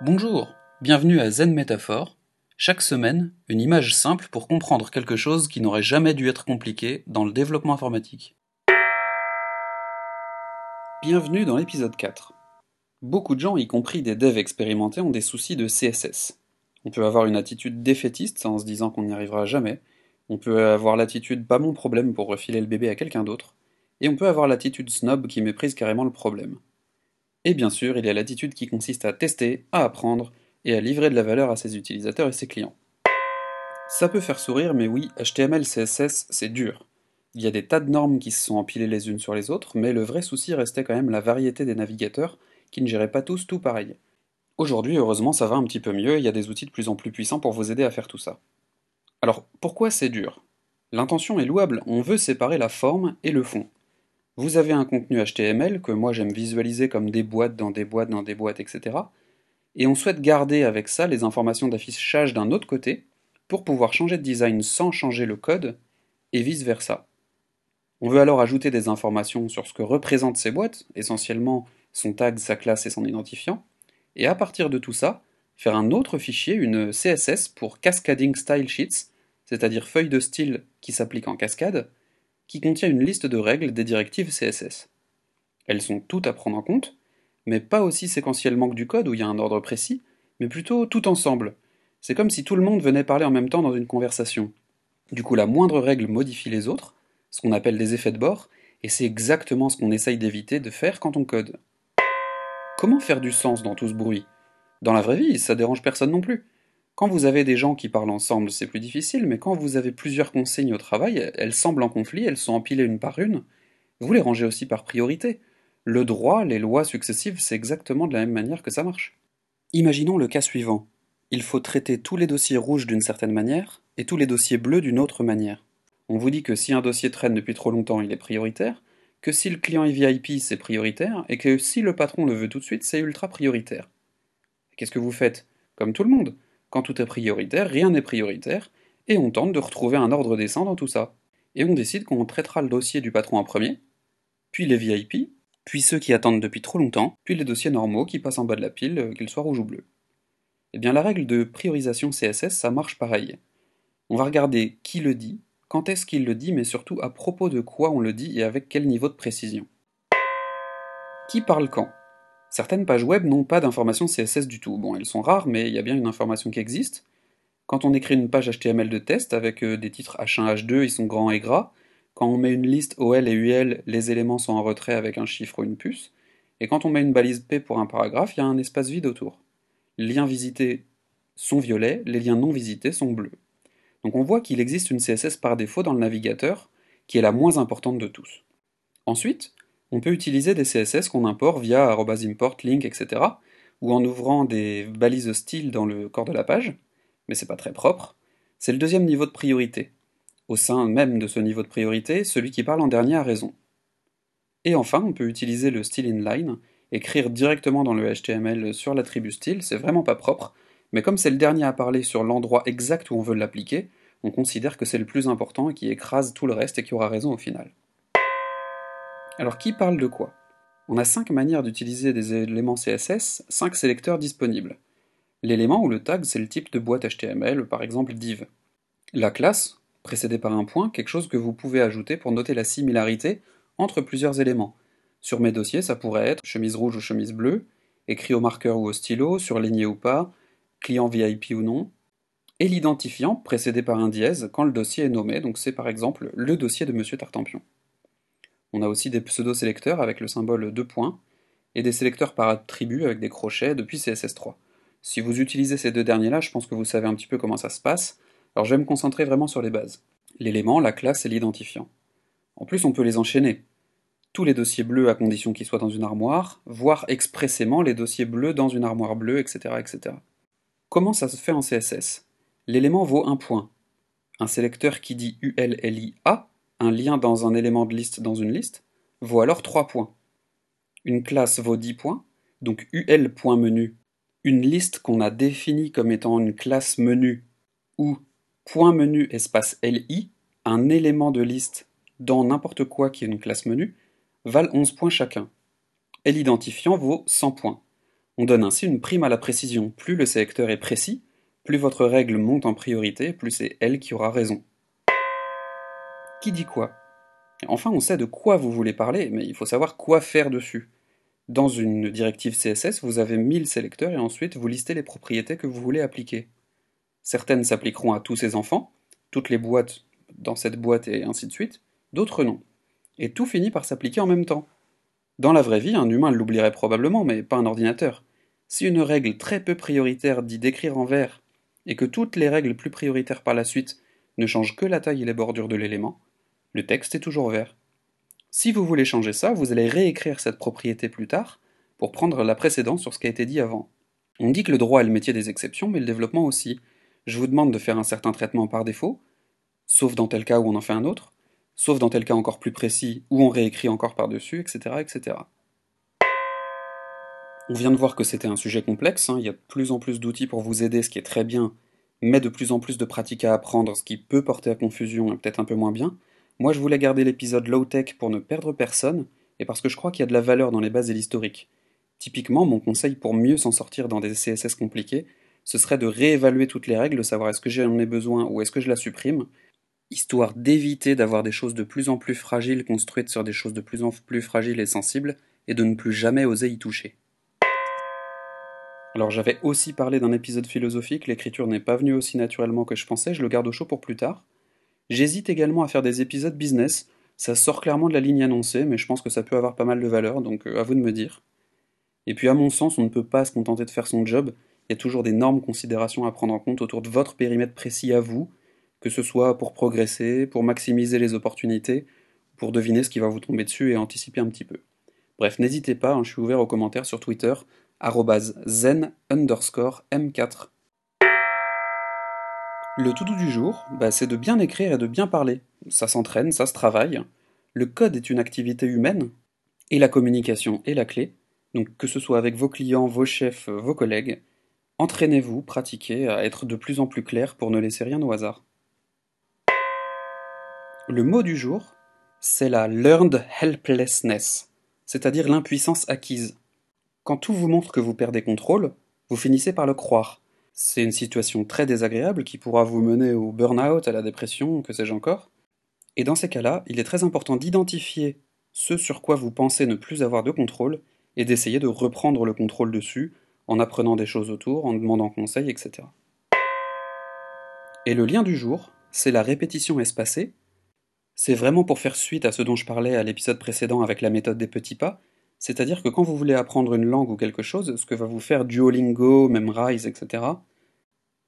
Bonjour, bienvenue à Zen Métaphore. Chaque semaine, une image simple pour comprendre quelque chose qui n'aurait jamais dû être compliqué dans le développement informatique. Bienvenue dans l'épisode 4. Beaucoup de gens, y compris des devs expérimentés, ont des soucis de CSS. On peut avoir une attitude défaitiste en se disant qu'on n'y arrivera jamais. On peut avoir l'attitude pas mon problème pour refiler le bébé à quelqu'un d'autre. Et on peut avoir l'attitude snob qui méprise carrément le problème. Et bien sûr, il y a l'attitude qui consiste à tester, à apprendre et à livrer de la valeur à ses utilisateurs et ses clients. Ça peut faire sourire, mais oui, HTML, CSS, c'est dur. Il y a des tas de normes qui se sont empilées les unes sur les autres, mais le vrai souci restait quand même la variété des navigateurs, qui ne géraient pas tous tout pareil. Aujourd'hui, heureusement, ça va un petit peu mieux, il y a des outils de plus en plus puissants pour vous aider à faire tout ça. Alors, pourquoi c'est dur? L'intention est louable, on veut séparer la forme et le fond. Vous avez un contenu HTML que moi j'aime visualiser comme des boîtes dans des boîtes dans des boîtes, etc. Et on souhaite garder avec ça les informations d'affichage d'un autre côté pour pouvoir changer de design sans changer le code et vice-versa. On veut alors ajouter des informations sur ce que représentent ces boîtes, essentiellement son tag, sa classe et son identifiant, et à partir de tout ça, faire un autre fichier, une CSS pour Cascading Style Sheets, c'est-à-dire feuille de style qui s'applique en cascade, qui contient une liste de règles des directives CSS. Elles sont toutes à prendre en compte, mais pas aussi séquentiellement que du code où il y a un ordre précis, mais plutôt tout ensemble. C'est comme si tout le monde venait parler en même temps dans une conversation. Du coup, la moindre règle modifie les autres, ce qu'on appelle des effets de bord, et c'est exactement ce qu'on essaye d'éviter de faire quand on code. Comment faire du sens dans tout ce bruit? Dans la vraie vie, ça dérange personne non plus. Quand vous avez des gens qui parlent ensemble, c'est plus difficile, mais quand vous avez plusieurs consignes au travail, elles semblent en conflit, elles sont empilées une par une, vous les rangez aussi par priorité. Le droit, les lois successives, c'est exactement de la même manière que ça marche. Imaginons le cas suivant. Il faut traiter tous les dossiers rouges d'une certaine manière et tous les dossiers bleus d'une autre manière. On vous dit que si un dossier traîne depuis trop longtemps, il est prioritaire, que si le client est VIP, c'est prioritaire, et que si le patron le veut tout de suite, c'est ultra prioritaire. Qu'est-ce que vous faites? Comme tout le monde. Quand tout est prioritaire, rien n'est prioritaire, et on tente de retrouver un ordre décent dans tout ça. Et on décide qu'on traitera le dossier du patron en premier, puis les VIP, puis ceux qui attendent depuis trop longtemps, puis les dossiers normaux qui passent en bas de la pile, euh, qu'ils soient rouges ou bleus. Eh bien la règle de priorisation CSS, ça marche pareil. On va regarder qui le dit, quand est-ce qu'il le dit, mais surtout à propos de quoi on le dit et avec quel niveau de précision. Qui parle quand? Certaines pages web n'ont pas d'informations CSS du tout. Bon, elles sont rares, mais il y a bien une information qui existe. Quand on écrit une page HTML de test avec euh, des titres H1, H2, ils sont grands et gras. Quand on met une liste OL et UL, les éléments sont en retrait avec un chiffre ou une puce. Et quand on met une balise P pour un paragraphe, il y a un espace vide autour. Les liens visités sont violets, les liens non visités sont bleus. Donc on voit qu'il existe une CSS par défaut dans le navigateur, qui est la moins importante de tous. Ensuite, on peut utiliser des CSS qu'on importe via import, link, etc. ou en ouvrant des balises style dans le corps de la page, mais c'est pas très propre. C'est le deuxième niveau de priorité. Au sein même de ce niveau de priorité, celui qui parle en dernier a raison. Et enfin, on peut utiliser le style inline, écrire directement dans le HTML sur l'attribut style, c'est vraiment pas propre, mais comme c'est le dernier à parler sur l'endroit exact où on veut l'appliquer, on considère que c'est le plus important et qui écrase tout le reste et qui aura raison au final. Alors qui parle de quoi? On a cinq manières d'utiliser des éléments CSS, cinq sélecteurs disponibles. L'élément ou le tag, c'est le type de boîte HTML, par exemple div. La classe, précédée par un point, quelque chose que vous pouvez ajouter pour noter la similarité entre plusieurs éléments. Sur mes dossiers, ça pourrait être chemise rouge ou chemise bleue, écrit au marqueur ou au stylo, surligné ou pas, client VIP ou non, et l'identifiant précédé par un dièse quand le dossier est nommé, donc c'est par exemple le dossier de Monsieur Tartampion. On a aussi des pseudo-sélecteurs avec le symbole 2 points, et des sélecteurs par attribut avec des crochets depuis CSS3. Si vous utilisez ces deux derniers-là, je pense que vous savez un petit peu comment ça se passe, alors je vais me concentrer vraiment sur les bases. L'élément, la classe et l'identifiant. En plus, on peut les enchaîner. Tous les dossiers bleus à condition qu'ils soient dans une armoire, voire expressément les dossiers bleus dans une armoire bleue, etc. etc. Comment ça se fait en CSS L'élément vaut un point. Un sélecteur qui dit ULLIA un lien dans un élément de liste dans une liste, vaut alors 3 points. Une classe vaut 10 points, donc ul.menu, une liste qu'on a définie comme étant une classe menu, ou point menu espace li, un élément de liste dans n'importe quoi qui est une classe menu, valent 11 points chacun. Et l'identifiant vaut 100 points. On donne ainsi une prime à la précision. Plus le sélecteur est précis, plus votre règle monte en priorité, plus c'est elle qui aura raison. Qui dit quoi? Enfin, on sait de quoi vous voulez parler, mais il faut savoir quoi faire dessus. Dans une directive CSS, vous avez 1000 sélecteurs et ensuite vous listez les propriétés que vous voulez appliquer. Certaines s'appliqueront à tous ces enfants, toutes les boîtes dans cette boîte et ainsi de suite, d'autres non. Et tout finit par s'appliquer en même temps. Dans la vraie vie, un humain l'oublierait probablement, mais pas un ordinateur. Si une règle très peu prioritaire dit d'écrire en vert, et que toutes les règles plus prioritaires par la suite ne changent que la taille et les bordures de l'élément, le texte est toujours vert. Si vous voulez changer ça, vous allez réécrire cette propriété plus tard pour prendre la précédence sur ce qui a été dit avant. On dit que le droit est le métier des exceptions, mais le développement aussi. Je vous demande de faire un certain traitement par défaut, sauf dans tel cas où on en fait un autre, sauf dans tel cas encore plus précis où on réécrit encore par-dessus, etc., etc. On vient de voir que c'était un sujet complexe, hein. il y a de plus en plus d'outils pour vous aider, ce qui est très bien, mais de plus en plus de pratiques à apprendre, ce qui peut porter à confusion et peut-être un peu moins bien. Moi, je voulais garder l'épisode low-tech pour ne perdre personne, et parce que je crois qu'il y a de la valeur dans les bases et l'historique. Typiquement, mon conseil pour mieux s'en sortir dans des CSS compliqués, ce serait de réévaluer toutes les règles, savoir est-ce que j'en ai besoin ou est-ce que je la supprime, histoire d'éviter d'avoir des choses de plus en plus fragiles construites sur des choses de plus en plus fragiles et sensibles, et de ne plus jamais oser y toucher. Alors j'avais aussi parlé d'un épisode philosophique, l'écriture n'est pas venue aussi naturellement que je pensais, je le garde au chaud pour plus tard. J'hésite également à faire des épisodes business. Ça sort clairement de la ligne annoncée, mais je pense que ça peut avoir pas mal de valeur, donc euh, à vous de me dire. Et puis à mon sens, on ne peut pas se contenter de faire son job. Il y a toujours d'énormes considérations à prendre en compte autour de votre périmètre précis à vous, que ce soit pour progresser, pour maximiser les opportunités, pour deviner ce qui va vous tomber dessus et anticiper un petit peu. Bref, n'hésitez pas, hein, je suis ouvert aux commentaires sur Twitter, zen underscore m4 le tout-doux du jour, bah, c'est de bien écrire et de bien parler. Ça s'entraîne, ça se travaille. Le code est une activité humaine, et la communication est la clé. Donc que ce soit avec vos clients, vos chefs, vos collègues, entraînez-vous, pratiquez à être de plus en plus clair pour ne laisser rien au hasard. Le mot du jour, c'est la learned helplessness, c'est-à-dire l'impuissance acquise. Quand tout vous montre que vous perdez contrôle, vous finissez par le croire. C'est une situation très désagréable qui pourra vous mener au burn-out, à la dépression, que sais-je encore. Et dans ces cas-là, il est très important d'identifier ce sur quoi vous pensez ne plus avoir de contrôle et d'essayer de reprendre le contrôle dessus en apprenant des choses autour, en demandant conseil, etc. Et le lien du jour, c'est la répétition espacée. C'est vraiment pour faire suite à ce dont je parlais à l'épisode précédent avec la méthode des petits pas, c'est-à-dire que quand vous voulez apprendre une langue ou quelque chose, ce que va vous faire Duolingo, Memrise, etc.,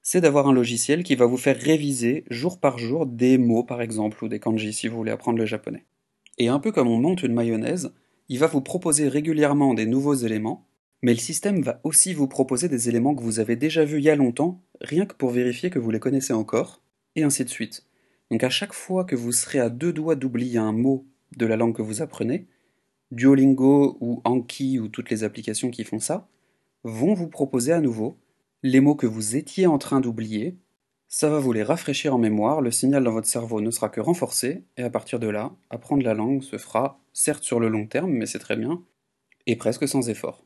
c'est d'avoir un logiciel qui va vous faire réviser jour par jour des mots par exemple, ou des kanji si vous voulez apprendre le japonais. Et un peu comme on monte une mayonnaise, il va vous proposer régulièrement des nouveaux éléments, mais le système va aussi vous proposer des éléments que vous avez déjà vus il y a longtemps, rien que pour vérifier que vous les connaissez encore, et ainsi de suite. Donc à chaque fois que vous serez à deux doigts d'oublier un mot de la langue que vous apprenez, Duolingo ou Anki ou toutes les applications qui font ça vont vous proposer à nouveau les mots que vous étiez en train d'oublier. Ça va vous les rafraîchir en mémoire, le signal dans votre cerveau ne sera que renforcé, et à partir de là, apprendre la langue se fera, certes sur le long terme, mais c'est très bien, et presque sans effort.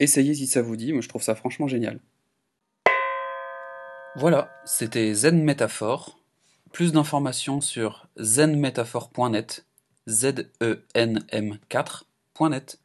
Essayez si ça vous dit, moi je trouve ça franchement génial. Voilà, c'était Zen Métaphore. Plus d'informations sur zenmétaphore.net Z-E-N-M 4.net.